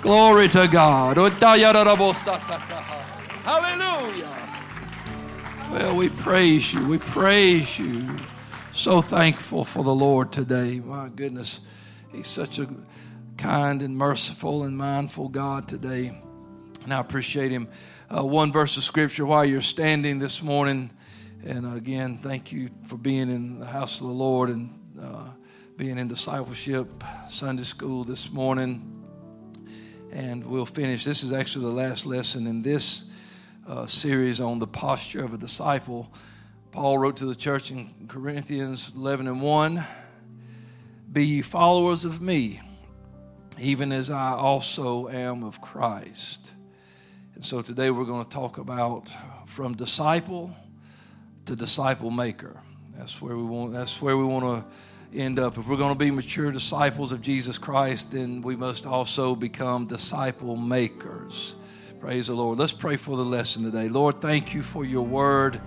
Glory to God. Hallelujah. Well, we praise you. We praise you. So thankful for the Lord today. My goodness, He's such a kind and merciful and mindful God today. And I appreciate Him. Uh, one verse of Scripture while you're standing this morning. And again, thank you for being in the house of the Lord and uh, being in discipleship Sunday school this morning. And we'll finish. This is actually the last lesson in this uh, series on the posture of a disciple. Paul wrote to the church in Corinthians 11 and 1 Be ye followers of me, even as I also am of Christ. And so today we're going to talk about from disciple to disciple maker. That's where we want, that's where we want to end up. If we're going to be mature disciples of Jesus Christ, then we must also become disciple makers. Praise the Lord. Let's pray for the lesson today. Lord, thank you for your word.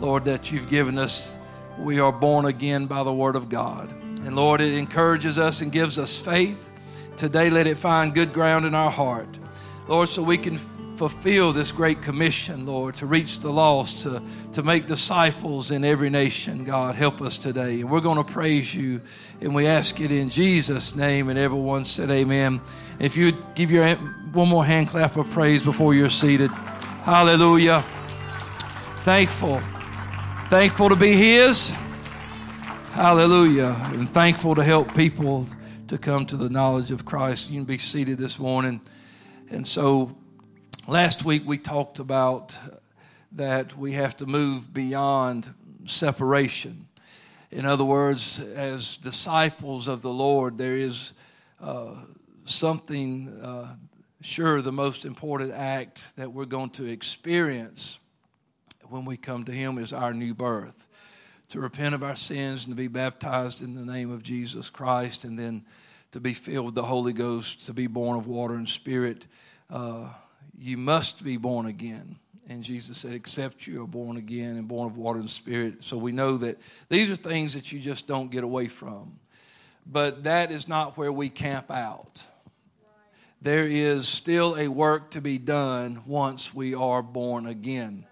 Lord, that you've given us. We are born again by the word of God. And Lord, it encourages us and gives us faith. Today, let it find good ground in our heart. Lord, so we can fulfill this great commission, Lord, to reach the lost, to, to make disciples in every nation. God, help us today. And we're going to praise you, and we ask it in Jesus' name. And everyone said, Amen. If you give your one more hand clap of praise before you're seated. Hallelujah. Thankful. Thankful to be His. Hallelujah. And thankful to help people to come to the knowledge of Christ. You can be seated this morning. And so last week we talked about that we have to move beyond separation. In other words, as disciples of the Lord, there is uh, something, uh, sure, the most important act that we're going to experience when we come to Him is our new birth. To repent of our sins and to be baptized in the name of Jesus Christ, and then to be filled with the Holy Ghost, to be born of water and spirit. Uh, you must be born again. And Jesus said, Except you are born again and born of water and spirit. So we know that these are things that you just don't get away from. But that is not where we camp out. There is still a work to be done once we are born again.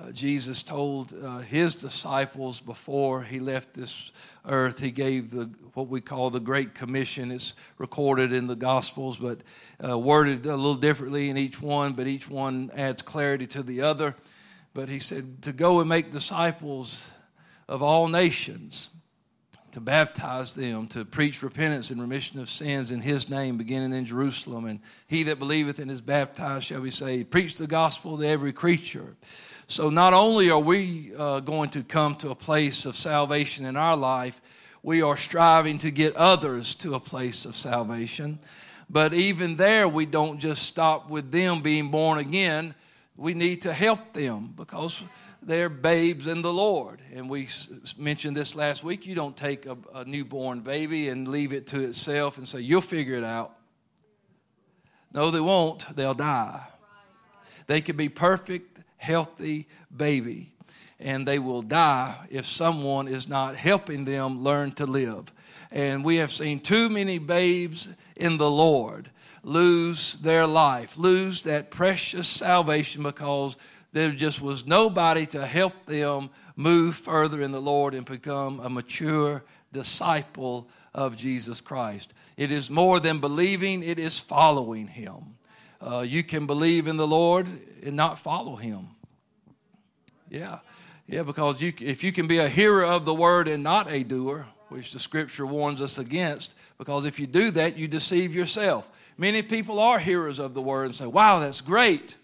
Uh, Jesus told uh, his disciples before he left this earth, he gave the what we call the Great Commission. It's recorded in the Gospels, but uh, worded a little differently in each one, but each one adds clarity to the other. But he said to go and make disciples of all nations, to baptize them, to preach repentance and remission of sins in his name, beginning in Jerusalem. And he that believeth and is baptized shall be saved. Preach the gospel to every creature. So, not only are we uh, going to come to a place of salvation in our life, we are striving to get others to a place of salvation. But even there, we don't just stop with them being born again. We need to help them because they're babes in the Lord. And we mentioned this last week. You don't take a, a newborn baby and leave it to itself and say, You'll figure it out. No, they won't. They'll die. They could be perfect healthy baby. And they will die if someone is not helping them learn to live. And we have seen too many babes in the Lord lose their life, lose that precious salvation because there just was nobody to help them move further in the Lord and become a mature disciple of Jesus Christ. It is more than believing, it is following Him. Uh, you can believe in the Lord and not follow Him. Yeah, yeah, because you, if you can be a hearer of the word and not a doer, which the scripture warns us against, because if you do that, you deceive yourself. Many people are hearers of the word and say, wow, that's great.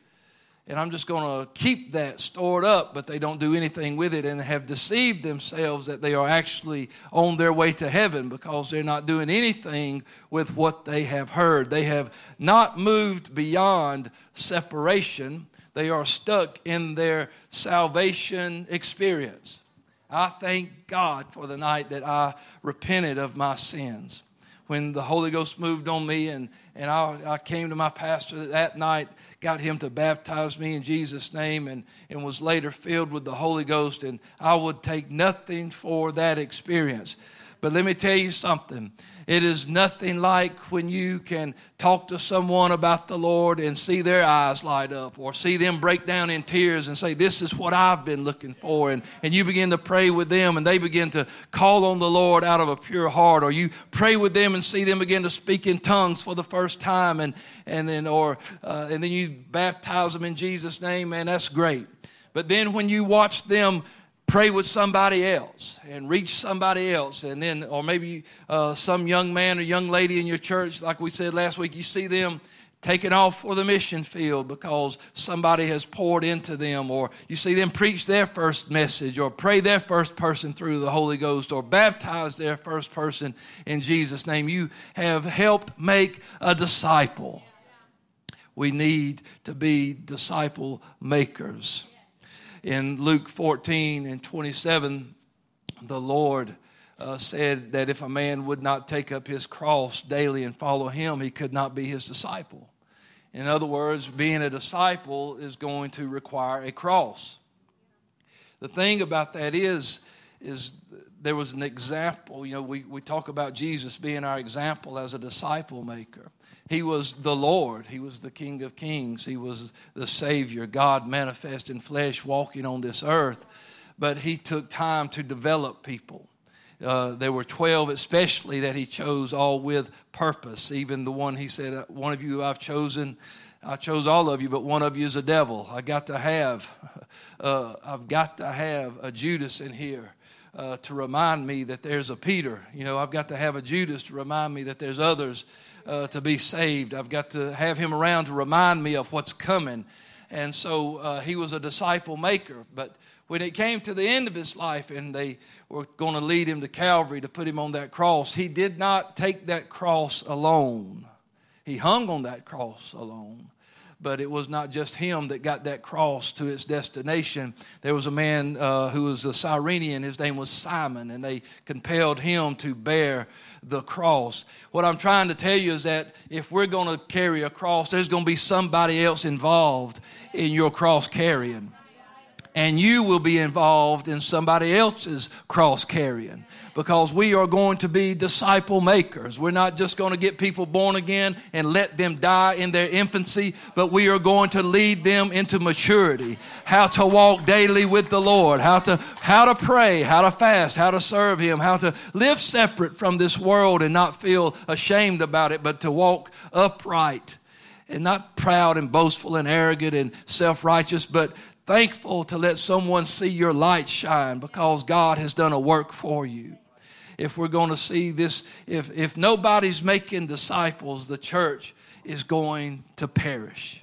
And I'm just going to keep that stored up, but they don't do anything with it and have deceived themselves that they are actually on their way to heaven because they're not doing anything with what they have heard. They have not moved beyond separation they are stuck in their salvation experience. I thank God for the night that I repented of my sins. When the Holy Ghost moved on me, and, and I, I came to my pastor that night, got him to baptize me in Jesus' name, and, and was later filled with the Holy Ghost, and I would take nothing for that experience. But let me tell you something. It is nothing like when you can talk to someone about the Lord and see their eyes light up or see them break down in tears and say, This is what I've been looking for. And, and you begin to pray with them and they begin to call on the Lord out of a pure heart. Or you pray with them and see them begin to speak in tongues for the first time and, and then or uh, and then you baptize them in Jesus' name, man, that's great. But then when you watch them pray with somebody else and reach somebody else. And then or maybe uh, some young man or young lady in your church like we said last week you see them taking off for the mission field because somebody has poured into them or you see them preach their first message or pray their first person through the holy ghost or baptize their first person in jesus name. You have helped make a disciple. We need to be disciple makers in Luke 14 and 27, the Lord uh, said that if a man would not take up his cross daily and follow him, he could not be his disciple. In other words, being a disciple is going to require a cross. The thing about that is, is there was an example. You know, we, we talk about Jesus being our example as a disciple maker. He was the Lord. He was the King of Kings. He was the Savior, God manifest in flesh, walking on this earth. But he took time to develop people. Uh, there were 12 especially that he chose all with purpose even the one he said uh, one of you i've chosen i chose all of you but one of you is a devil i got to have uh, i've got to have a judas in here uh, to remind me that there's a peter you know i've got to have a judas to remind me that there's others uh, to be saved. I've got to have him around to remind me of what's coming. And so uh, he was a disciple maker. But when it came to the end of his life and they were going to lead him to Calvary to put him on that cross, he did not take that cross alone. He hung on that cross alone but it was not just him that got that cross to its destination. There was a man uh, who was a Cyrenian, his name was Simon, and they compelled him to bear the cross. What I'm trying to tell you is that if we're going to carry a cross, there's going to be somebody else involved in your cross carrying and you will be involved in somebody else's cross carrying. Because we are going to be disciple makers. We're not just going to get people born again and let them die in their infancy, but we are going to lead them into maturity. How to walk daily with the Lord, how to how to pray, how to fast, how to serve him, how to live separate from this world and not feel ashamed about it, but to walk upright and not proud and boastful and arrogant and self-righteous, but thankful to let someone see your light shine because God has done a work for you. If we're going to see this, if, if nobody's making disciples, the church is going to perish.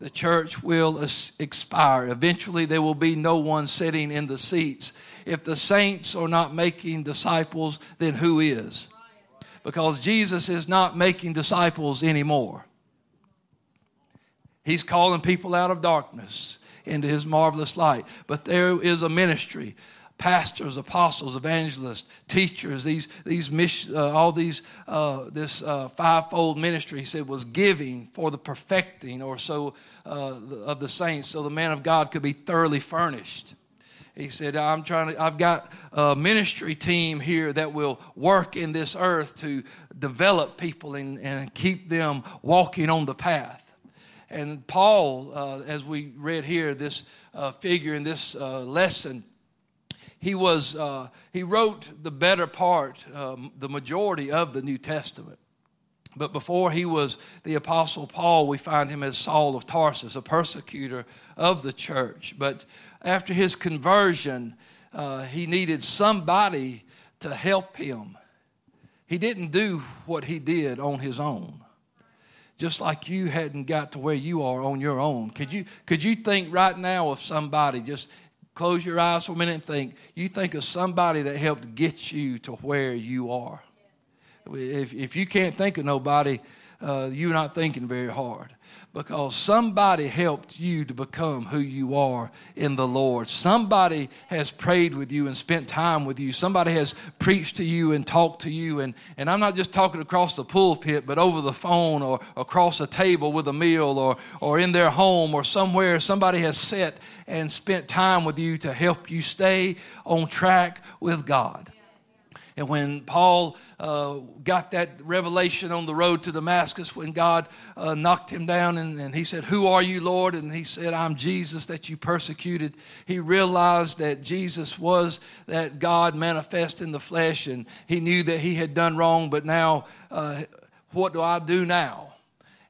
The church will expire. Eventually, there will be no one sitting in the seats. If the saints are not making disciples, then who is? Because Jesus is not making disciples anymore. He's calling people out of darkness into his marvelous light. But there is a ministry pastors, apostles, evangelists, teachers, these, these mission, uh, all these, uh, this uh, fivefold ministry, he said, was giving for the perfecting or so uh, of the saints, so the man of God could be thoroughly furnished. He said, I'm trying to, I've got a ministry team here that will work in this earth to develop people and, and keep them walking on the path. And Paul, uh, as we read here, this uh, figure in this uh, lesson, he was uh, he wrote the better part, um, the majority of the New Testament. But before he was the Apostle Paul, we find him as Saul of Tarsus, a persecutor of the church. But after his conversion, uh, he needed somebody to help him. He didn't do what he did on his own just like you hadn't got to where you are on your own. Could you, could you think right now of somebody, just close your eyes for a minute and think, you think of somebody that helped get you to where you are? If, if you can't think of nobody, uh, you're not thinking very hard because somebody helped you to become who you are in the Lord. Somebody has prayed with you and spent time with you. Somebody has preached to you and talked to you. And, and I'm not just talking across the pulpit, but over the phone or across a table with a meal or, or in their home or somewhere. Somebody has sat and spent time with you to help you stay on track with God. And when Paul uh, got that revelation on the road to Damascus, when God uh, knocked him down and, and, he said, Who are you, Lord? And he said, I'm Jesus that you persecuted. He realized that Jesus was that God manifest in the flesh, and he knew that he had done wrong, but now, uh, what do I do now?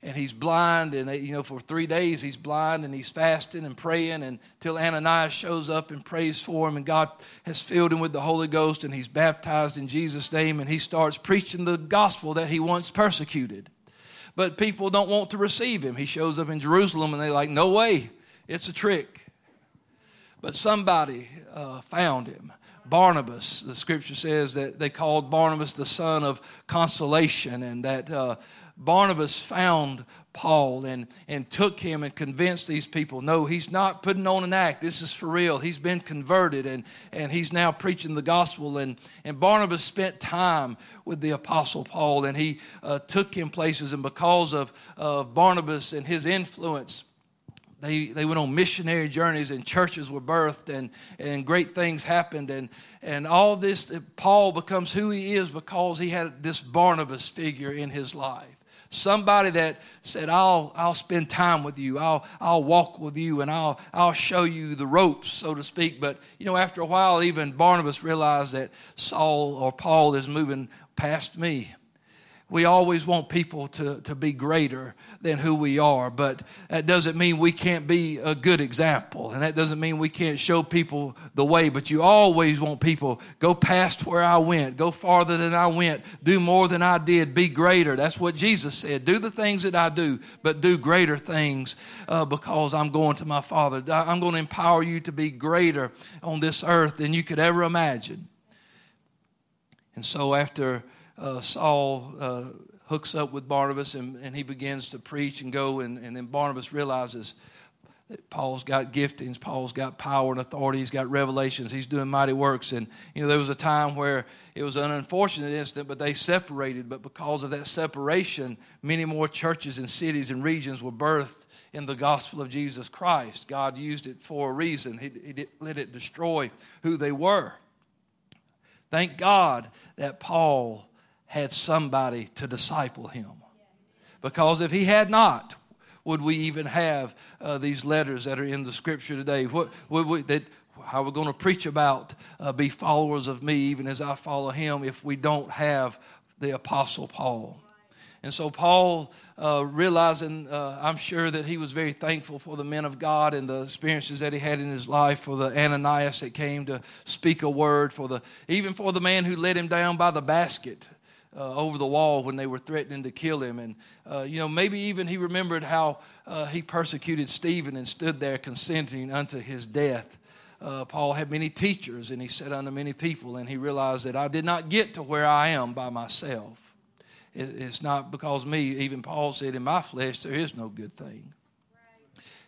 And he's blind and you know for three days he's blind and he's fasting and praying until ananias shows up and prays for him and god has filled him with the holy ghost and he's baptized in jesus name and he starts preaching the gospel that he once persecuted. But people don't want to receive him. He shows up in jerusalem and they're like no way. It's a trick. But somebody uh, found him. Barnabas, the scripture says that they called Barnabas the son of consolation, and that uh, Barnabas found Paul and, and took him and convinced these people no, he's not putting on an act. This is for real. He's been converted and, and he's now preaching the gospel. And, and Barnabas spent time with the Apostle Paul and he uh, took him places. And because of, of Barnabas and his influence, they, they went on missionary journeys and churches were birthed and, and great things happened and, and all this paul becomes who he is because he had this barnabas figure in his life Somebody that said, I'll, I'll spend time with you. I'll, I'll walk with you and I'll, I'll show you the ropes, so to speak. But, you know, after a while, even Barnabas realized that Saul or Paul is moving past me we always want people to, to be greater than who we are, but that doesn't mean we can't be a good example. And that doesn't mean we can't show people the way, but you always want people go past where I went, go farther than I went, do more than I did, be greater. That's what Jesus said. Do the things that I do, but do greater things uh, because I'm going to my Father. I'm going to empower you to be greater on this earth than you could ever imagine. And so after uh, Saul uh, hooks up with Barnabas and, and he begins to preach and go, and, and then Barnabas realizes that Paul's got giftings, Paul's got power and authority, he's got revelations, he's doing mighty works. And, you know, there was a time where it was an unfortunate incident, but they separated. But because of that separation, many more churches and cities and regions were birthed in the gospel of Jesus Christ. God used it for a reason, He, he didn't let it destroy who they were. Thank God that Paul had somebody to disciple him. Because if he had not, would we even have uh, these letters that are in the scripture today? What would we, that how we're going to preach about uh, be followers of me even as I follow him if we don't have the apostle Paul? And so Paul, uh, realizing, uh, I'm sure that he was very thankful for the men of God and the experiences that he had in his life, for the Ananias that came to speak a word, for the even for the man who let him down by the basket uh, over the wall when they were threatening to kill him. And, uh, you know, maybe even he remembered how uh, he persecuted Stephen and stood there consenting unto his death. Uh, Paul had many teachers and he said unto many people, and he realized that I did not get to where I am by myself. It, it's not because me, even Paul said, in my flesh there is no good thing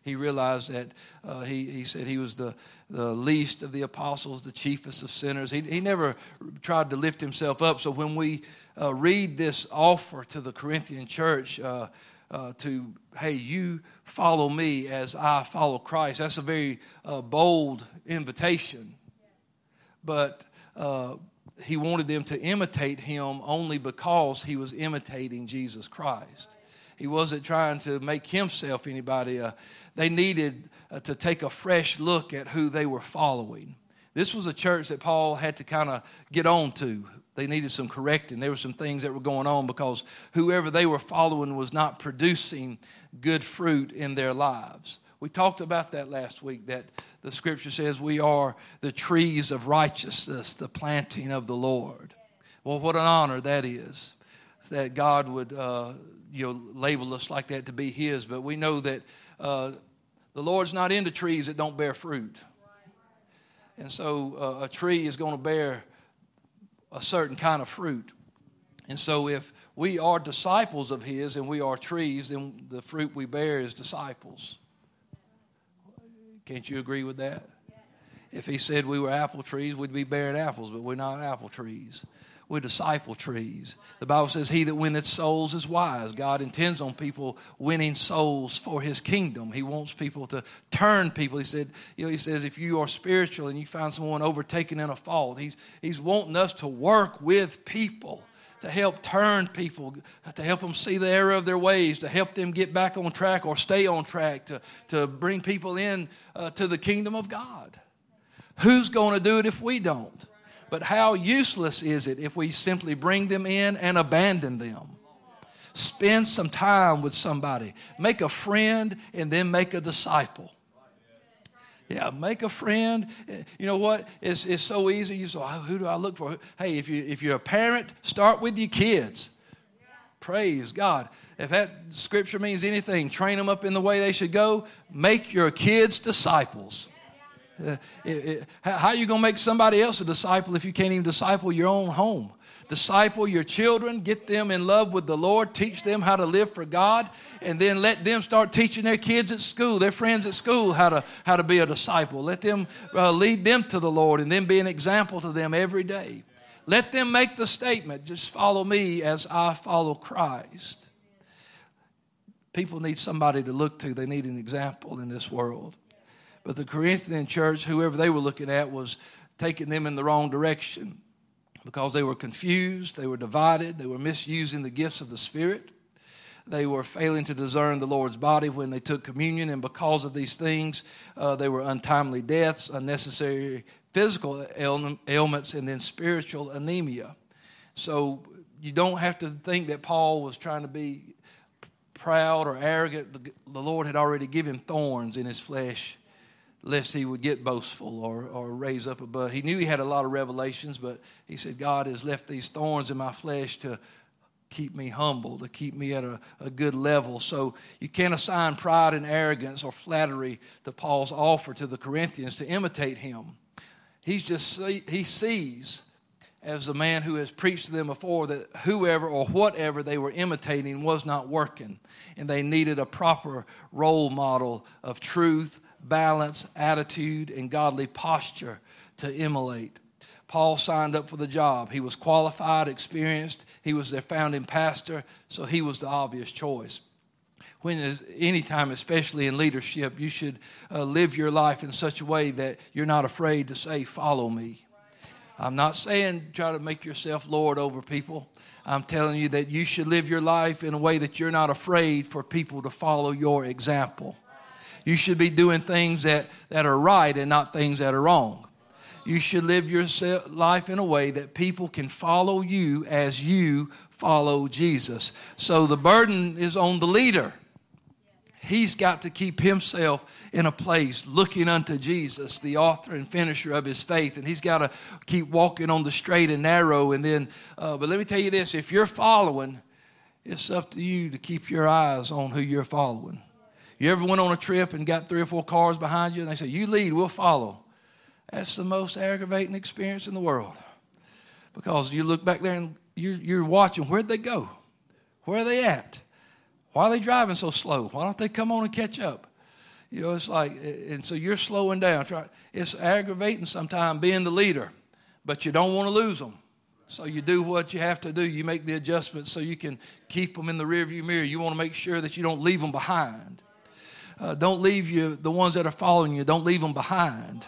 he realized that uh, he, he said he was the, the least of the apostles, the chiefest of sinners. He, he never tried to lift himself up. So when we uh, read this offer to the Corinthian church uh, uh to, hey, you follow me as I follow Christ, that's a very uh, bold invitation. But uh, he wanted them to imitate him only because he was imitating Jesus Christ. He wasn't trying to make himself anybody. Uh, they needed uh, to take a fresh look at who they were following. This was a church that Paul had to kind of get on to. They needed some correcting. There were some things that were going on because whoever they were following was not producing good fruit in their lives. We talked about that last week that the scripture says we are the trees of righteousness, the planting of the Lord. Well, what an honor that is that God would uh, you know, label us like that to be His, but we know that uh, the Lord's not into trees that don't bear fruit. And so uh, a tree is going to bear a certain kind of fruit. And so if we are disciples of His and we are trees, then the fruit we bear is disciples. Can't you agree with that? If He said we were apple trees, we'd be bearing apples, but we're not apple trees. We disciple trees. The Bible says, He that winneth souls is wise. God intends on people winning souls for His kingdom. He wants people to turn people. He said, you know, He says, if you are spiritual and you find someone overtaken in a fault, He's, he's wanting us to work with people to help turn people, to help them see the error of their ways, to help them get back on track or stay on track, to, to bring people in uh, to the kingdom of God. Who's going to do it if we don't? But how useless is it if we simply bring them in and abandon them? Spend some time with somebody. Make a friend and then make a disciple. Yeah, make a friend. You know what? It's, it's so easy. You say, oh, who do I look for? Hey, if, you, if you're a parent, start with your kids. Praise God. If that scripture means anything, train them up in the way they should go. Make your kids disciples. Uh, how are you going to make somebody else a disciple if you can't even disciple your own home? Disciple your children, get them in love with the Lord, teach them how to live for God, and then let them start teaching their kids at school, their friends at school, how to, how to be a disciple. Let them uh, lead them to the Lord and then be an example to them every day. Let them make the statement just follow me as I follow Christ. People need somebody to look to, they need an example in this world. But the Corinthian church, whoever they were looking at, was taking them in the wrong direction because they were confused, they were divided, they were misusing the gifts of the Spirit. They were failing to discern the Lord's body when they took communion, and because of these things, uh, they were untimely deaths, unnecessary physical ailments, and then spiritual anemia. So you don't have to think that Paul was trying to be proud or arrogant. The, the Lord had already given thorns in his flesh lest he would get boastful or, or raise up above. He knew he had a lot of revelations, but he said, God has left these thorns in my flesh to keep me humble, to keep me at a, a good level. So you can't assign pride and arrogance or flattery to Paul's offer to the Corinthians to imitate him. He's just, he sees as a man who has preached to them before that whoever or whatever they were imitating was not working. And they needed a proper role model of truth balance, attitude, and godly posture to emulate. Paul signed up for the job. He was qualified, experienced. He was their founding pastor, so he was the obvious choice. When any time, especially in leadership, you should uh, live your life in such a way that you're not afraid to say, "Follow me." I'm not saying try to make yourself lord over people. I'm telling you that you should live your life in a way that you're not afraid for people to follow your example. You should be doing things that, that are right and not things that are wrong. You should live your life in a way that people can follow you as you follow Jesus. So the burden is on the leader. He's got to keep himself in a place looking unto Jesus, the author and finisher of his faith. And he's got to keep walking on the straight and narrow. And then, uh, but let me tell you this if you're following, it's up to you to keep your eyes on who you're following. You ever went on a trip and got three or four cars behind you and they say, You lead, we'll follow? That's the most aggravating experience in the world. Because you look back there and you're, you're watching, where'd they go? Where are they at? Why are they driving so slow? Why don't they come on and catch up? You know, it's like, and so you're slowing down. It's aggravating sometimes being the leader, but you don't want to lose them. So you do what you have to do. You make the adjustments so you can keep them in the rearview mirror. You want to make sure that you don't leave them behind. Uh, don't leave you, the ones that are following you, don't leave them behind.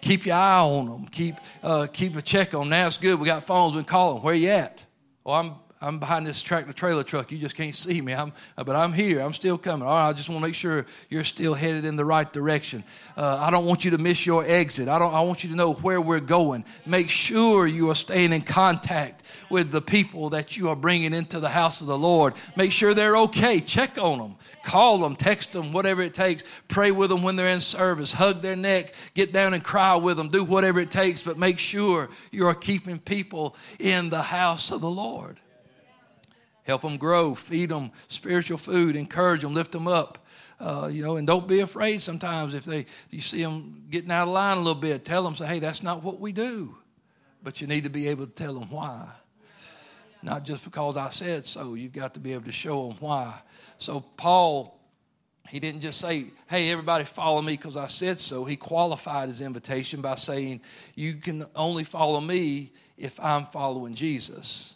Keep your eye on them. Keep, uh, keep a check on them. Now it's good. We got phones. We can call them. Where you at? Oh, I'm, I'm behind this tractor trailer truck. You just can't see me. I'm, but I'm here. I'm still coming. All right, I just want to make sure you're still headed in the right direction. Uh, I don't want you to miss your exit. I, don't, I want you to know where we're going. Make sure you are staying in contact with the people that you are bringing into the house of the Lord. Make sure they're okay. Check on them. Call them, text them, whatever it takes. Pray with them when they're in service. Hug their neck. Get down and cry with them. Do whatever it takes, but make sure you are keeping people in the house of the Lord. Help them grow, feed them spiritual food, encourage them, lift them up. Uh, you know, and don't be afraid sometimes if they you see them getting out of line a little bit. Tell them, say, hey, that's not what we do. But you need to be able to tell them why. Not just because I said so. You've got to be able to show them why. So Paul He didn't just say, Hey, everybody follow me because I said so. He qualified his invitation by saying, You can only follow me if I'm following Jesus.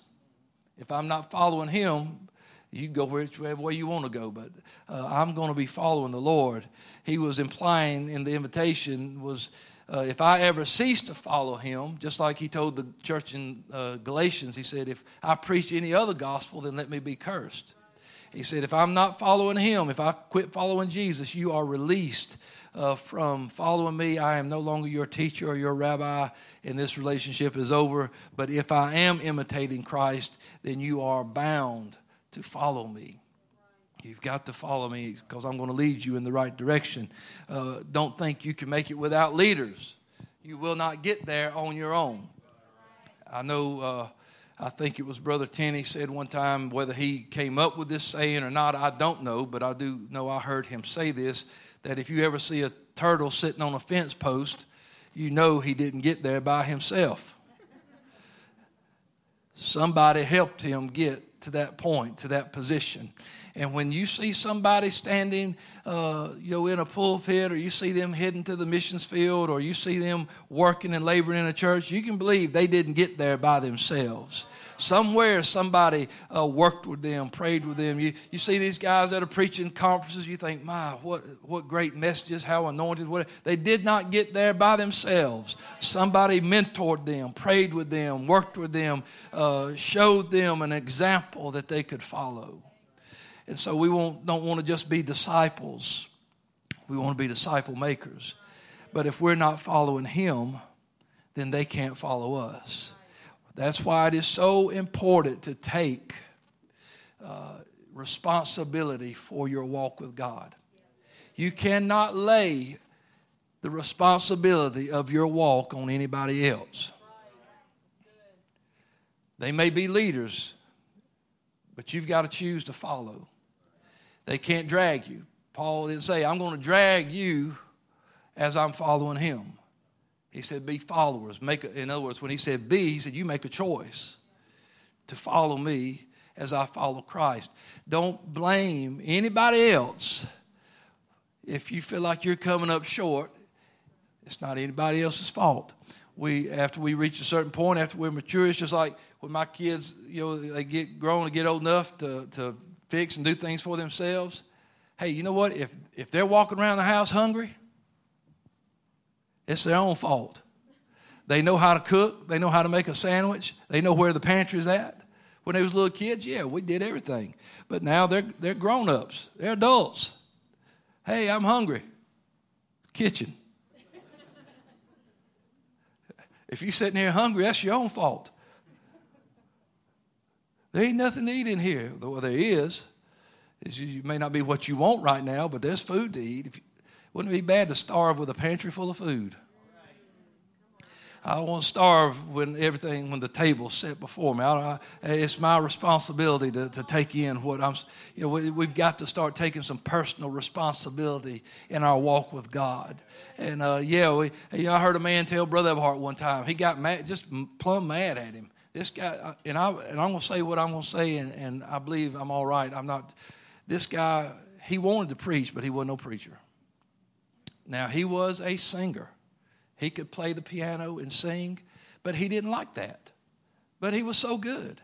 If I'm not following him, you can go whichever way you want to go, but uh, I'm going to be following the Lord. He was implying in the invitation was uh, if I ever cease to follow him, just like he told the church in uh, Galatians, he said, if I preach any other gospel, then let me be cursed. He said, if I'm not following him, if I quit following Jesus, you are released uh, from following me. I am no longer your teacher or your rabbi, and this relationship is over. But if I am imitating Christ, then you are bound to follow me. You've got to follow me because I'm going to lead you in the right direction. Uh, don't think you can make it without leaders. You will not get there on your own. I know, uh, I think it was Brother Tenney said one time, whether he came up with this saying or not, I don't know, but I do know I heard him say this that if you ever see a turtle sitting on a fence post, you know he didn't get there by himself. Somebody helped him get to that point, to that position. And when you see somebody standing, uh, you know, in a pulpit, or you see them heading to the missions field, or you see them working and laboring in a church, you can believe they didn't get there by themselves. Somewhere somebody uh, worked with them, prayed with them. You, you see these guys that are preaching conferences, you think, my, what, what great messages, how anointed. What, they did not get there by themselves. Somebody mentored them, prayed with them, worked with them, uh, showed them an example that they could follow. And so we don't want to just be disciples, we want to be disciple makers. But if we're not following Him, then they can't follow us. That's why it is so important to take uh, responsibility for your walk with God. You cannot lay the responsibility of your walk on anybody else. They may be leaders, but you've got to choose to follow. They can't drag you. Paul didn't say, I'm going to drag you as I'm following him. He said, be followers. Make a, in other words, when he said be, he said, you make a choice to follow me as I follow Christ. Don't blame anybody else if you feel like you're coming up short. It's not anybody else's fault. We, after we reach a certain point, after we're mature, it's just like when my kids, you know, they get grown and get old enough to, to fix and do things for themselves. Hey, you know what? If, if they're walking around the house hungry, it's their own fault. They know how to cook, they know how to make a sandwich, they know where the pantry's at. When they was little kids, yeah, we did everything. But now they're, they're grown ups, they're adults. Hey, I'm hungry. Kitchen. if you're sitting here hungry, that's your own fault. There ain't nothing to eat in here. Well, there is. you may not be what you want right now, but there's food to eat. You, wouldn't it be bad to starve with a pantry full of food? I won't starve when everything, when the table's set before me. I, it's my responsibility to, to take in what I'm, you know, we, have got to start taking some personal responsibility in our walk with God. And uh, yeah, we, I heard a man tell Brother Everhart one time, he got mad, just plumb mad at him this guy, uh, and, I, and I'm going to say what I'm going to say, and, and I believe I'm all right. I'm not, this guy, he wanted to preach, but he wasn't no preacher. Now, he was a singer. He could play the piano and sing, but he didn't like that. But he was so good.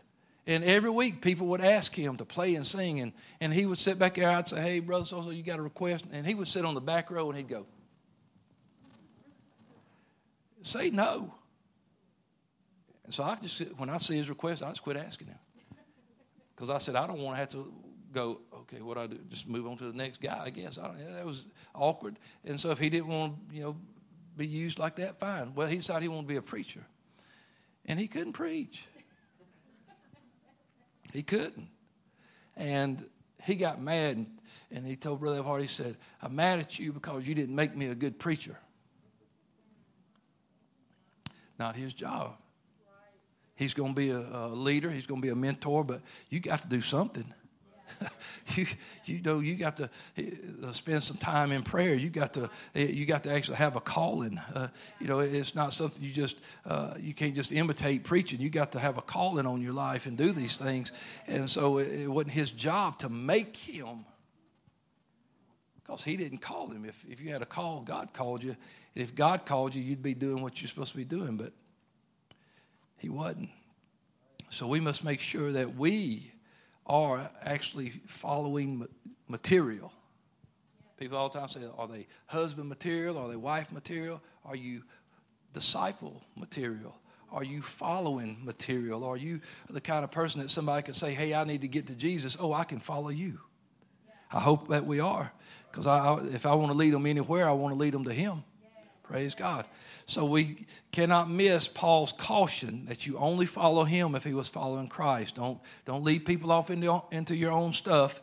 And every week, people would ask him to play and sing, and, and he would sit back there. I'd say, Hey, Brother So you got a request? And he would sit on the back row and he'd go, Say no. And so I just, when I see his request, I just quit asking him. Because I said, I don't want to have to go, okay, what do I do? Just move on to the next guy, I guess. I that was awkward. And so if he didn't want to, you know, be used like that, fine. Well, he decided he wanted to be a preacher. And he couldn't preach. He couldn't. And he got mad and, and he told Brother Hart, he said, I'm mad at you because you didn't make me a good preacher. Not his job. He's going to be a, a leader. He's going to be a mentor. But you got to do something. you you know you got to uh, spend some time in prayer. You got to you got to actually have a calling. Uh, you know, it's not something you just uh, you can't just imitate preaching. You got to have a calling on your life and do these things. And so it, it wasn't his job to make him because he didn't call him. If, if you had a call, God called you. And if God called you, you'd be doing what you're supposed to be doing, but he wasn't. So we must make sure that we are actually following material. People all the time say, are they husband material? Are they wife material? Are you disciple material? Are you following material? Are you the kind of person that somebody can say, hey, I need to get to Jesus? Oh, I can follow you. I hope that we are. Because if I want to lead them anywhere, I want to lead them to Him. Praise God. So we cannot miss Paul's caution that you only follow him if he was following Christ. Don't, don't lead people off into, into your own stuff.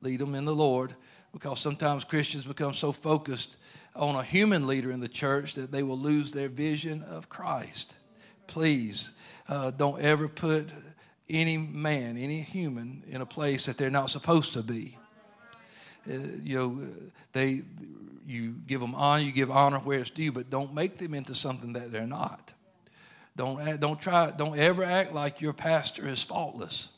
Lead them in the Lord because sometimes Christians become so focused on a human leader in the church that they will lose their vision of Christ. Please uh, don't ever put any man, any human, in a place that they're not supposed to be. Uh, you know, they you give them honor, you give honor where it's due, but don't make them into something that they're not. Don't don't try. Don't ever act like your pastor is faultless.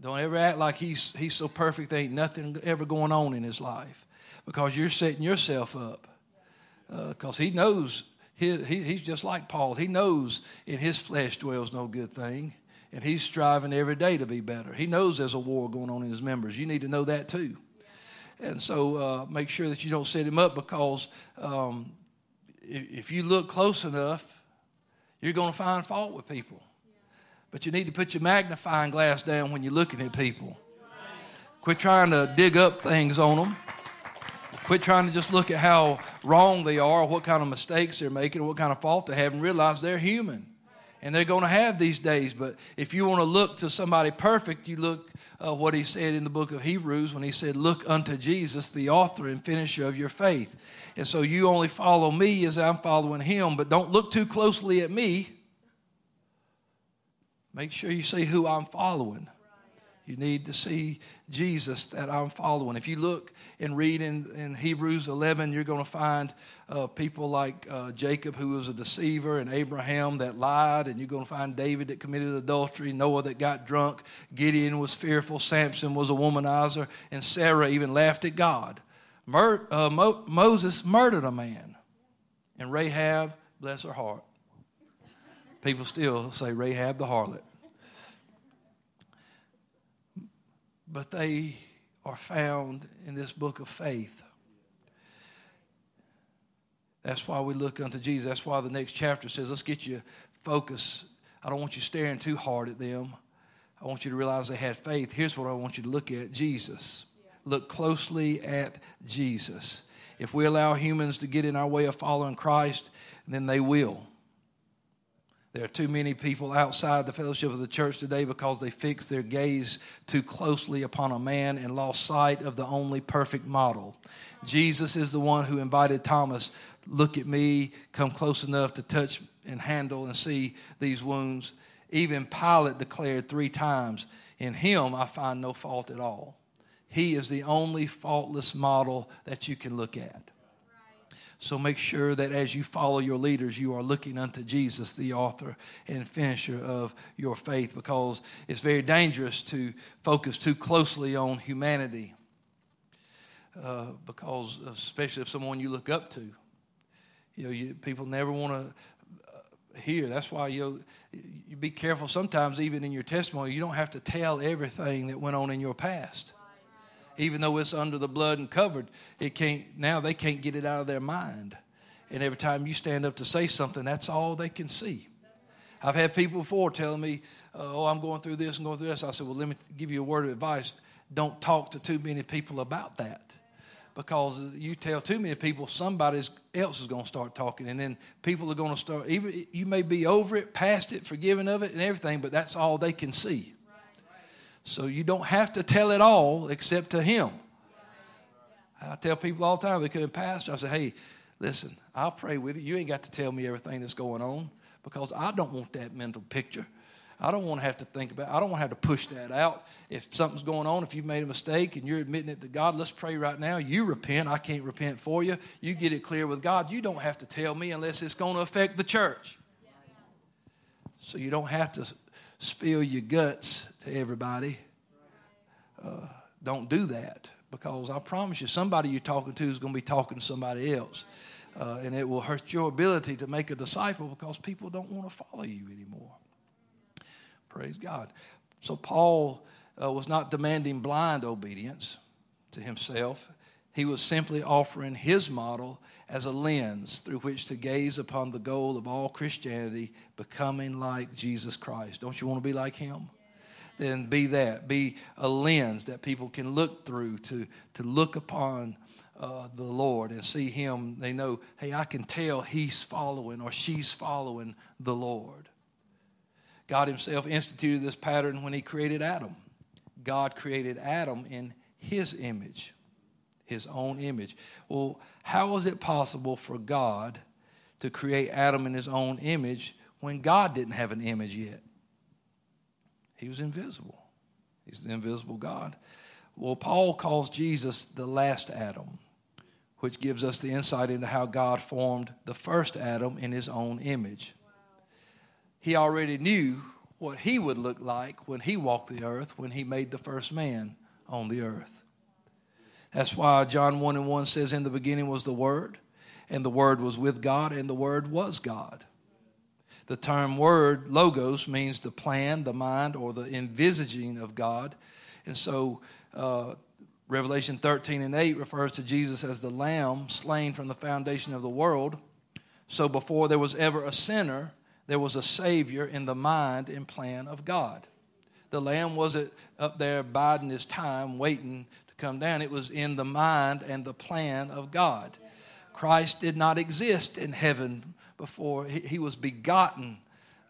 Don't ever act like he's he's so perfect there ain't nothing ever going on in his life, because you're setting yourself up. Because uh, he knows he, he, he's just like Paul. He knows in his flesh dwells no good thing and he's striving every day to be better. He knows there's a war going on in his members. You need to know that too. And so uh, make sure that you don't set him up because um, if, you look close enough, you're going to find fault with people. But you need to put your magnifying glass down when you're looking at people. Quit trying to dig up things on them. Quit trying to just look at how wrong they are, what kind of mistakes they're making, what kind of fault they have, and realize they're human and they're going to have these days. But if you want to look to somebody perfect, you look uh, what he said in the book of Hebrews when he said, "Look unto Jesus, the author and finisher of your faith." And so you only follow me as I'm following him, but don't look too closely at me. Make sure you see who I'm following. You need to see Jesus that I'm following. If you look and read in, in Hebrews 11, you're going to find uh, people like uh, Jacob, who was a deceiver, and Abraham that lied, and you're going to find David that committed adultery, Noah that got drunk, Gideon was fearful, Samson was a womanizer, and Sarah even laughed at God. Mur- uh, Mo- Moses murdered a man, and Rahab, bless her heart. People still say Rahab the harlot. But they are found in this book of faith. That's why we look unto Jesus. That's why the next chapter says, let's get you focused. I don't want you staring too hard at them. I want you to realize they had faith. Here's what I want you to look at Jesus. Look closely at Jesus. If we allow humans to get in our way of following Christ, then they will. There are too many people outside the fellowship of the church today because they fixed their gaze too closely upon a man and lost sight of the only perfect model. Jesus is the one who invited Thomas, Look at me, come close enough to touch and handle and see these wounds. Even Pilate declared three times, In him I find no fault at all. He is the only faultless model that you can look at. So make sure that as you follow your leaders, you are looking unto Jesus, the author and finisher of your faith, because it's very dangerous to focus too closely on humanity. Uh, because especially if someone you look up to, you know, you, people never want to uh, hear. That's why you you be careful. Sometimes even in your testimony, you don't have to tell everything that went on in your past even though it's under the blood and covered, it can't now they can't get it out of their mind. And every time you stand up to say something, that's all they can see. I've had people before telling me, uh, "Oh, I'm going through this and going through this." I said, "Well, let me give you a word of advice. Don't talk to too many people about that." Because you tell too many people, somebody else is going to start talking, and then people are going to start. Even you may be over it, past it, forgiven of it, and everything, but that's all they can see. So you don't have to tell it all except to Him. I tell people all the time, they couldn't pastor. I say, hey, listen, I'll pray with you. You ain't got to tell me everything that's going on because I don't want that mental picture. I don't want to have to think about it. I don't want to have to push that out. If something's going on, if you've made a mistake and you're admitting it to God, let's pray right now. You repent. I can't repent for you. You get it clear with God. You don't have to tell me unless it's going to affect the church. So you don't have to spill your guts to everybody. Uh, don't do that because I promise you, somebody you're talking to is going to be talking to somebody else. Uh, and it will hurt your ability to make a disciple because people don't want to follow you anymore. Praise God. So, Paul uh, was not demanding blind obedience to himself, he was simply offering his model as a lens through which to gaze upon the goal of all Christianity, becoming like Jesus Christ. Don't you want to be like him? Then be that. Be a lens that people can look through to, to look upon uh, the Lord and see him. They know, hey, I can tell he's following or she's following the Lord. God himself instituted this pattern when he created Adam. God created Adam in his image his own image. Well, how is it possible for God to create Adam in his own image when God didn't have an image yet? He was invisible. He's the invisible God. Well, Paul calls Jesus the last Adam, which gives us the insight into how God formed the first Adam in his own image. He already knew what he would look like when he walked the earth, when he made the first man on the earth. That's why John 1 and 1 says, In the beginning was the Word, and the Word was with God, and the Word was God. The term word, logos, means the plan, the mind, or the envisaging of God. And so uh, Revelation 13 and 8 refers to Jesus as the Lamb slain from the foundation of the world. So before there was ever a sinner, there was a Savior in the mind and plan of God. The Lamb wasn't up there biding his time, waiting come down. It was in the mind and the plan of God. Christ did not exist in heaven before he, he was begotten.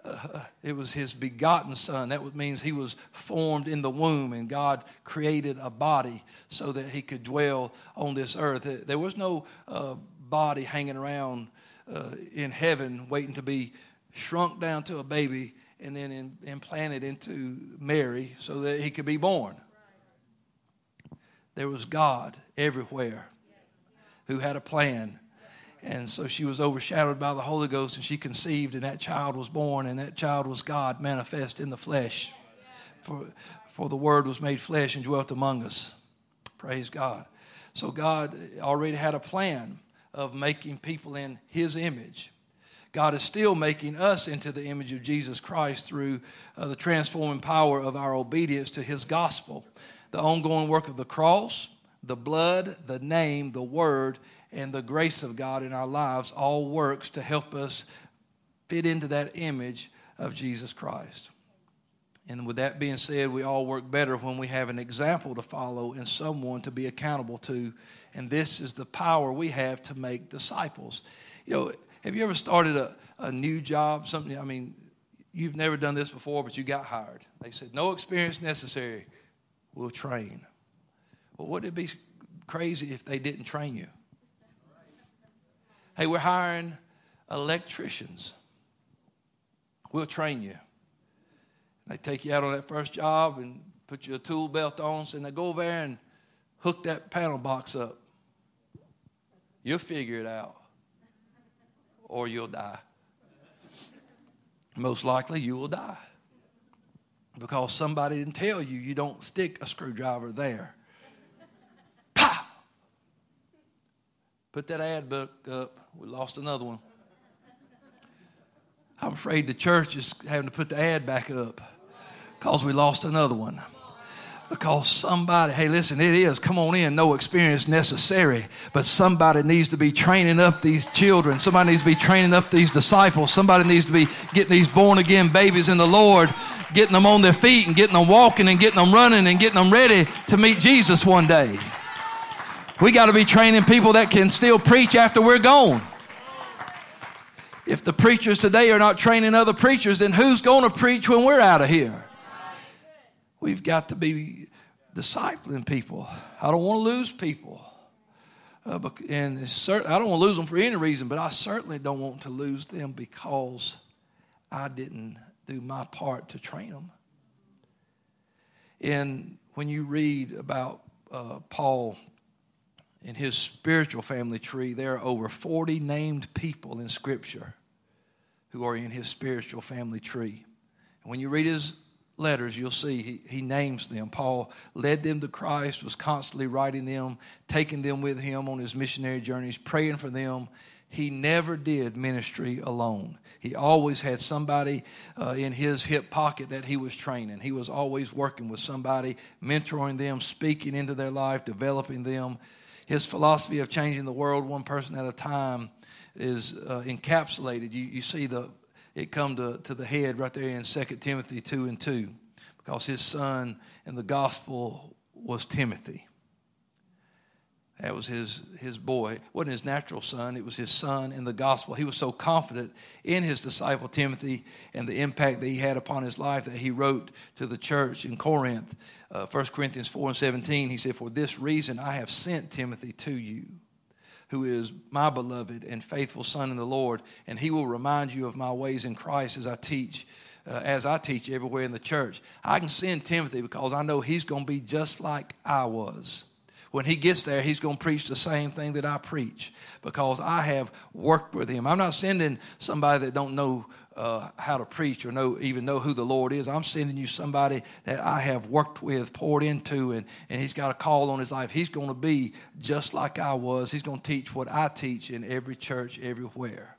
Uh, it was his begotten son. That means he was formed in the womb, and God created a body so that he could dwell on this earth. There was no uh, body hanging around uh, in heaven waiting to be shrunk down to a baby and then in, implanted into Mary so that he could be born there was God everywhere who had a plan. And so she was overshadowed by the Holy Ghost, and she conceived, and that child was born, and that child was God manifest in the flesh. For, for the Word was made flesh and dwelt among us. Praise God. So God already had a plan of making people in His image. God is still making us into the image of Jesus Christ through uh, the transforming power of our obedience to His gospel the ongoing work of the cross, the blood, the name, the word, and the grace of God in our lives all works to help us fit into that image of Jesus Christ. And with that being said, we all work better when we have an example to follow and someone to be accountable to. And this is the power we have to make disciples. You know, have you ever started a, a new job? Something, I mean, you've never done this before, but you got hired. They said, no experience necessary will train. Well, wouldn't it be crazy if they didn't train you? Hey, we're hiring electricians. We'll train you. They take you out on that first job and put you a tool belt on, and they go over there and hook that panel box up. You'll figure it out, or you'll die. Most likely, you will die because somebody didn't tell you you don't stick a screwdriver there. Pow! Put that ad book up. We lost another one. I'm afraid the church is having to put the ad back up because we lost another one because somebody, hey, listen, it is, come on in, no experience necessary, but somebody needs to be training up these children. Somebody needs to be training up these disciples. Somebody needs to be getting these born again babies in the Lord, getting them on their feet and getting them walking and getting them running and getting them ready to meet Jesus one day. We got to be training people that can still preach after we're gone. If the preachers today are not training other preachers, then who's going to preach when we're out of here? We've got to be discipling people. I don't want to lose people. Uh, and cert- I don't want to lose them for any reason, but I certainly don't want to lose them because I didn't do my part to train them. And when you read about uh, Paul in his spiritual family tree, there are over 40 named people in Scripture who are in his spiritual family tree. And when you read his letters, you'll see he, he names them. Paul led them to Christ, was constantly writing them, taking them with him on his missionary journeys, praying for them. He never did ministry alone. He always had somebody uh, in his hip pocket that he was training. He was always working with somebody, mentoring them, speaking into their life, developing them. His philosophy of changing the world one person at a time is uh, encapsulated. You, you see the it come to, to the head right there in 2 Timothy 2 and 2 because his son in the gospel was Timothy. That was his, his boy. It wasn't his natural son, it was his son in the gospel. He was so confident in his disciple Timothy and the impact that he had upon his life that he wrote to the church in Corinth, uh, 1 Corinthians 4 and 17. He said, For this reason I have sent Timothy to you who is my beloved and faithful son in the Lord, and he will remind you of my ways in Christ as I teach. Uh, as I teach everywhere in the church, I can send Timothy because I know he's going to be just like I was when he gets there, he's going to preach the same thing that I preach because I have worked with him. I'm not sending somebody that don't know uh, how to preach or know even know who the Lord is. I'm sending you somebody that I have worked with, poured into, and, and he's got a call on his life. He's going to be just like I was. He's going to teach what I teach in every church, everywhere.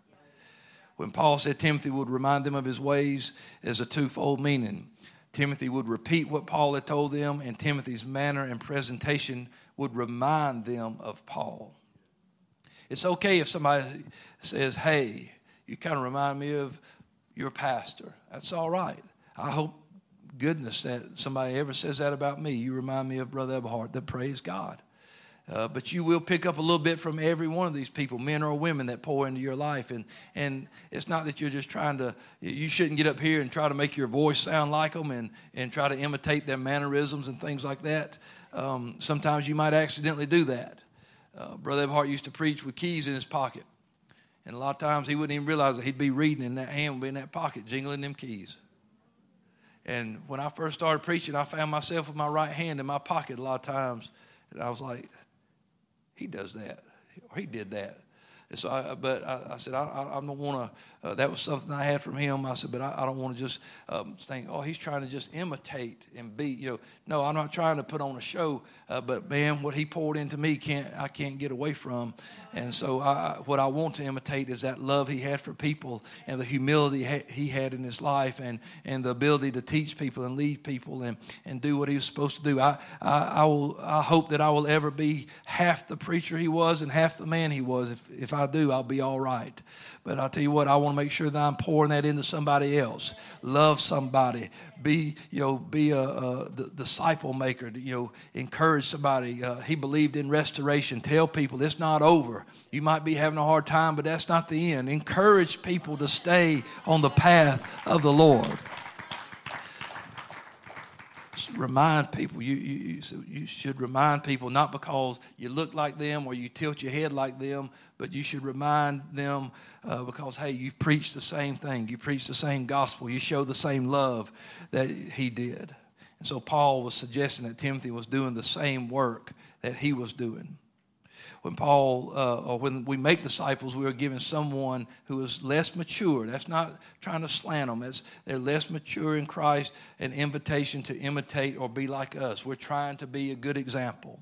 When Paul said Timothy would remind them of his ways, there's a twofold meaning. Timothy would repeat what Paul had told them, and Timothy's manner and presentation would remind them of Paul. It's okay if somebody says, Hey, you kind of remind me of your pastor. That's all right. I hope goodness that somebody ever says that about me. You remind me of Brother Eberhard. That praise God. Uh, but you will pick up a little bit from every one of these people, men or women, that pour into your life. And, and it's not that you're just trying to, you shouldn't get up here and try to make your voice sound like them and, and try to imitate their mannerisms and things like that. Um, sometimes you might accidentally do that. Uh, Brother Eberhard used to preach with keys in his pocket. And a lot of times he wouldn't even realize that he'd be reading and that hand would be in that pocket, jingling them keys. And when I first started preaching, I found myself with my right hand in my pocket a lot of times. And I was like, he does that, or he did that. And so, I, but I, I said, I, I don't want to. Uh, that was something I had from him. I said, but I, I don't want to just um, think, oh, he's trying to just imitate and be. You know, no, I'm not trying to put on a show. Uh, but man, what he poured into me, can't I can't get away from. And so, I, what I want to imitate is that love he had for people and the humility he had in his life, and and the ability to teach people and lead people and and do what he was supposed to do. I I, I will. I hope that I will ever be half the preacher he was and half the man he was. If if I do, I'll be all right. But I'll tell you what, I want to make sure that I'm pouring that into somebody else. Love somebody. Be, you know, be a, disciple maker. You know, encourage somebody. Uh, he believed in restoration. Tell people it's not over. You might be having a hard time, but that's not the end. Encourage people to stay on the path of the Lord remind people. You, you, you should remind people not because you look like them or you tilt your head like them, but you should remind them uh, because, hey, you preach the same thing. You preach the same gospel. You show the same love that he did. And so Paul was suggesting that Timothy was doing the same work that he was doing when Paul uh, or when we make disciples, we are giving someone who is less mature. That's not trying to slant them. It's, they're less mature in Christ, an invitation to imitate or be like us. We're trying to be a good example.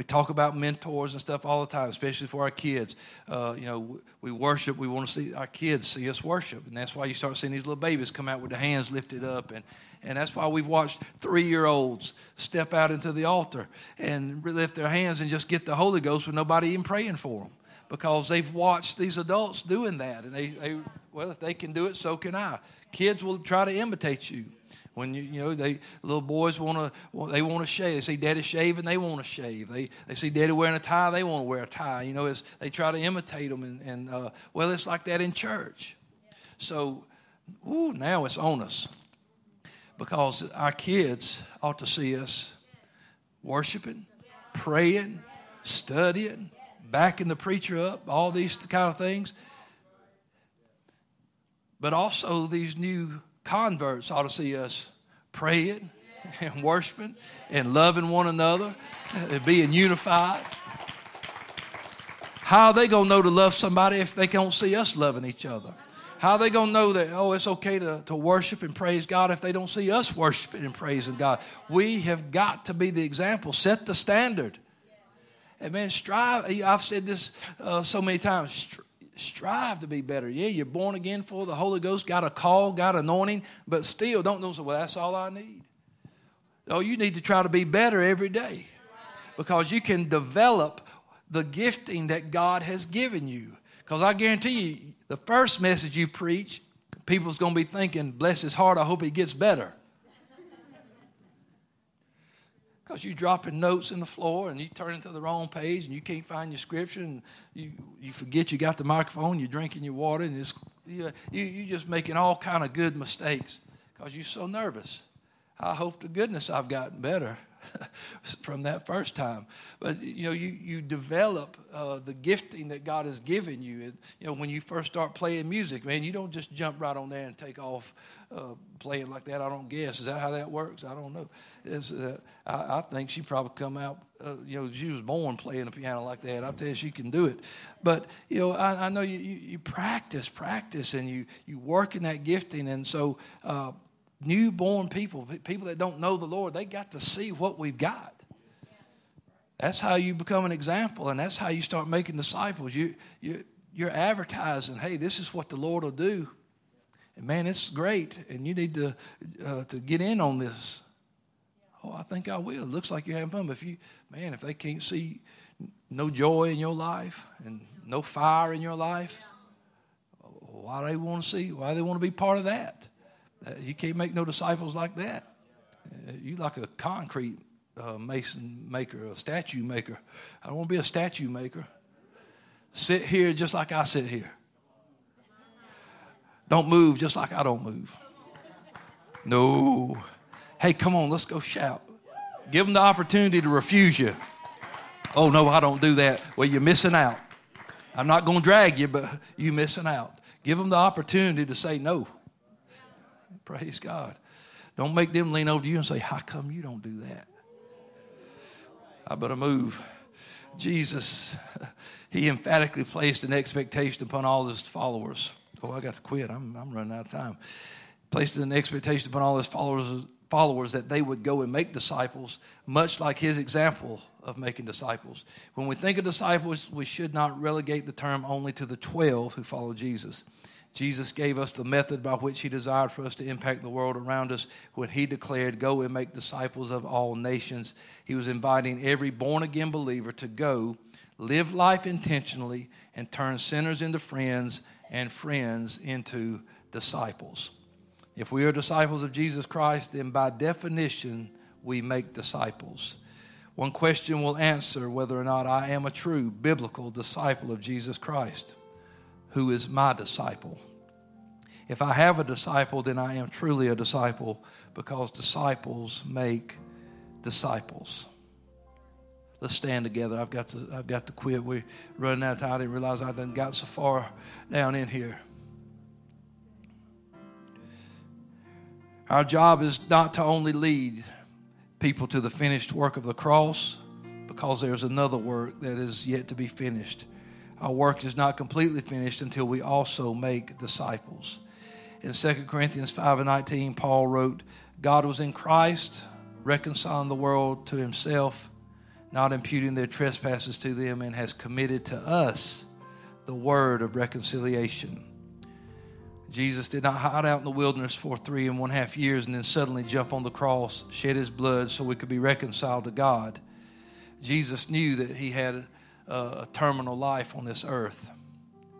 We talk about mentors and stuff all the time, especially for our kids. Uh, you know, we worship. We want to see our kids see us worship, and that's why you start seeing these little babies come out with their hands lifted up, and and that's why we've watched three-year-olds step out into the altar and lift their hands and just get the Holy Ghost with nobody even praying for them, because they've watched these adults doing that, and they, they well, if they can do it, so can I. Kids will try to imitate you. When you you know they little boys want to they want to shave. They see daddy shaving, they want to shave. They they see daddy wearing a tie, they want to wear a tie. You know, it's, they try to imitate them, and, and uh, well, it's like that in church. So, ooh, now it's on us because our kids ought to see us worshiping, praying, studying, backing the preacher up, all these kind of things. But also these new converts ought to see us praying and worshiping and loving one another and being unified. How are they going to know to love somebody if they don't see us loving each other? How are they going to know that, oh, it's okay to, to worship and praise God if they don't see us worshiping and praising God? We have got to be the example, set the standard. And man, strive. I've said this uh, so many times. Strive to be better. Yeah, you're born again for the Holy Ghost, got a call, got anointing, but still don't know, well, that's all I need. Oh, you need to try to be better every day because you can develop the gifting that God has given you. Because I guarantee you, the first message you preach, people's going to be thinking, bless his heart, I hope he gets better. Because you're dropping notes in the floor and you turn into the wrong page and you can't find your scripture and you, you forget you got the microphone, you're drinking your water, and it's, you, you, you're just making all kind of good mistakes because you're so nervous. I hope to goodness I've gotten better. from that first time. But you know, you you develop uh, the gifting that God has given you. And, you know, when you first start playing music, man, you don't just jump right on there and take off uh, playing like that. I don't guess is that how that works. I don't know. Uh, I, I, think she probably come out. Uh, you know, she was born playing the piano like that. I tell you, she can do it. But you know, I, I know you, you, you practice, practice, and you you work in that gifting, and so uh, newborn people, people that don't know the Lord, they got to see what we've got. That's how you become an example, and that's how you start making disciples. You, you, you're advertising, hey, this is what the Lord will do. And man, it's great, and you need to, uh, to get in on this. Oh, I think I will. Looks like you're having fun. But if you, man, if they can't see no joy in your life and no fire in your life, why do they want to see? Why do they want to be part of that? Uh, you can't make no disciples like that. Uh, you like a concrete uh, mason maker, a statue maker. I don't want to be a statue maker. Sit here just like I sit here. Don't move just like I don't move. No. Hey, come on, let's go shout. Give them the opportunity to refuse you. Oh, no, I don't do that. Well, you're missing out. I'm not going to drag you, but you're missing out. Give them the opportunity to say no. Praise God. Don't make them lean over to you and say, How come you don't do that? I better move. Jesus, he emphatically placed an expectation upon all his followers. Oh, I got to quit. I'm, I'm running out of time. Placed an expectation upon all his followers, followers that they would go and make disciples, much like his example of making disciples. When we think of disciples, we should not relegate the term only to the 12 who follow Jesus. Jesus gave us the method by which he desired for us to impact the world around us when he declared, Go and make disciples of all nations. He was inviting every born again believer to go, live life intentionally, and turn sinners into friends and friends into disciples. If we are disciples of Jesus Christ, then by definition, we make disciples. One question will answer whether or not I am a true biblical disciple of Jesus Christ who is my disciple. If I have a disciple, then I am truly a disciple because disciples make disciples. Let's stand together. I've got to, I've got to quit. We're running out of time. I didn't realize I done got so far down in here. Our job is not to only lead people to the finished work of the cross, because there's another work that is yet to be finished our work is not completely finished until we also make disciples. In 2 Corinthians 5 and 19, Paul wrote, God was in Christ, reconciling the world to himself, not imputing their trespasses to them, and has committed to us the word of reconciliation. Jesus did not hide out in the wilderness for three and one half years and then suddenly jump on the cross, shed his blood so we could be reconciled to God. Jesus knew that he had a terminal life on this earth.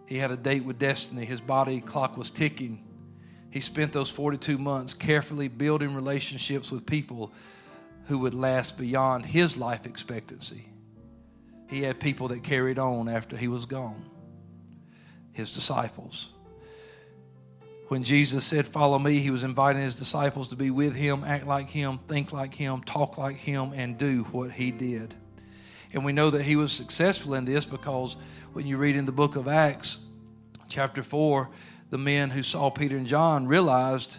He had a date with destiny. His body clock was ticking. He spent those 42 months carefully building relationships with people who would last beyond his life expectancy. He had people that carried on after he was gone, his disciples. When Jesus said, Follow me, he was inviting his disciples to be with him, act like him, think like him, talk like him, and do what he did. And we know that he was successful in this because when you read in the book of Acts, chapter 4, the men who saw Peter and John realized,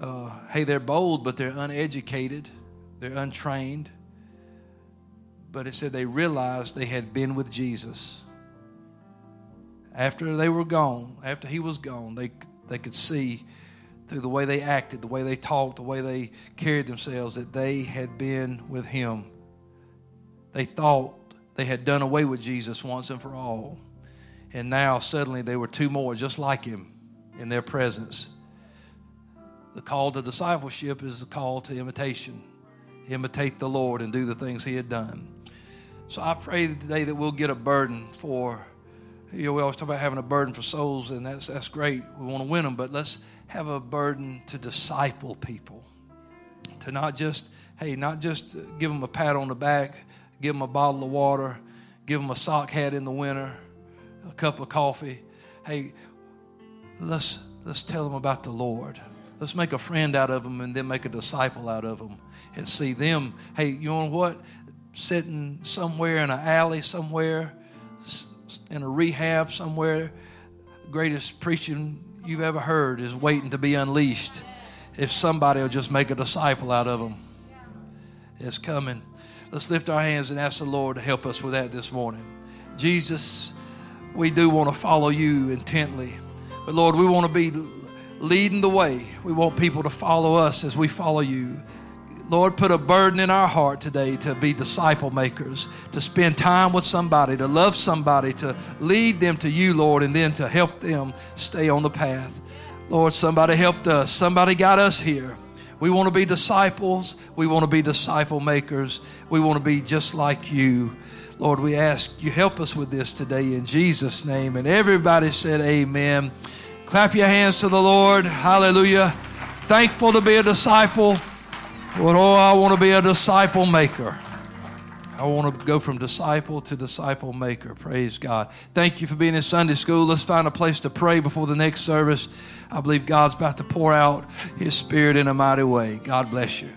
uh, hey, they're bold, but they're uneducated, they're untrained. But it said they realized they had been with Jesus. After they were gone, after he was gone, they, they could see through the way they acted, the way they talked, the way they carried themselves, that they had been with Him. They thought they had done away with Jesus once and for all. And now suddenly they were two more just like Him in their presence. The call to discipleship is the call to imitation. Imitate the Lord and do the things He had done. So I pray today that we'll get a burden for, you know, we always talk about having a burden for souls, and that's, that's great. We want to win them, but let's have a burden to disciple people. To not just, hey, not just give them a pat on the back, give them a bottle of water, give them a sock hat in the winter, a cup of coffee. Hey, let's, let's tell them about the Lord. Let's make a friend out of them and then make a disciple out of them and see them. Hey, you know what? Sitting somewhere in an alley somewhere, in a rehab somewhere, greatest preaching you've ever heard is waiting to be unleashed. If somebody will just make a disciple out of them, it's coming. Let's lift our hands and ask the Lord to help us with that this morning. Jesus, we do want to follow you intently. But Lord, we want to be leading the way. We want people to follow us as we follow you. Lord, put a burden in our heart today to be disciple makers, to spend time with somebody, to love somebody, to lead them to you, Lord, and then to help them stay on the path. Lord, somebody helped us. Somebody got us here. We want to be disciples. We want to be disciple makers. We want to be just like you. Lord, we ask you help us with this today in Jesus' name. And everybody said, Amen. Clap your hands to the Lord. Hallelujah. Thankful to be a disciple. But oh, I want to be a disciple maker. I want to go from disciple to disciple maker. Praise God. Thank you for being in Sunday school. Let's find a place to pray before the next service. I believe God's about to pour out His Spirit in a mighty way. God bless you.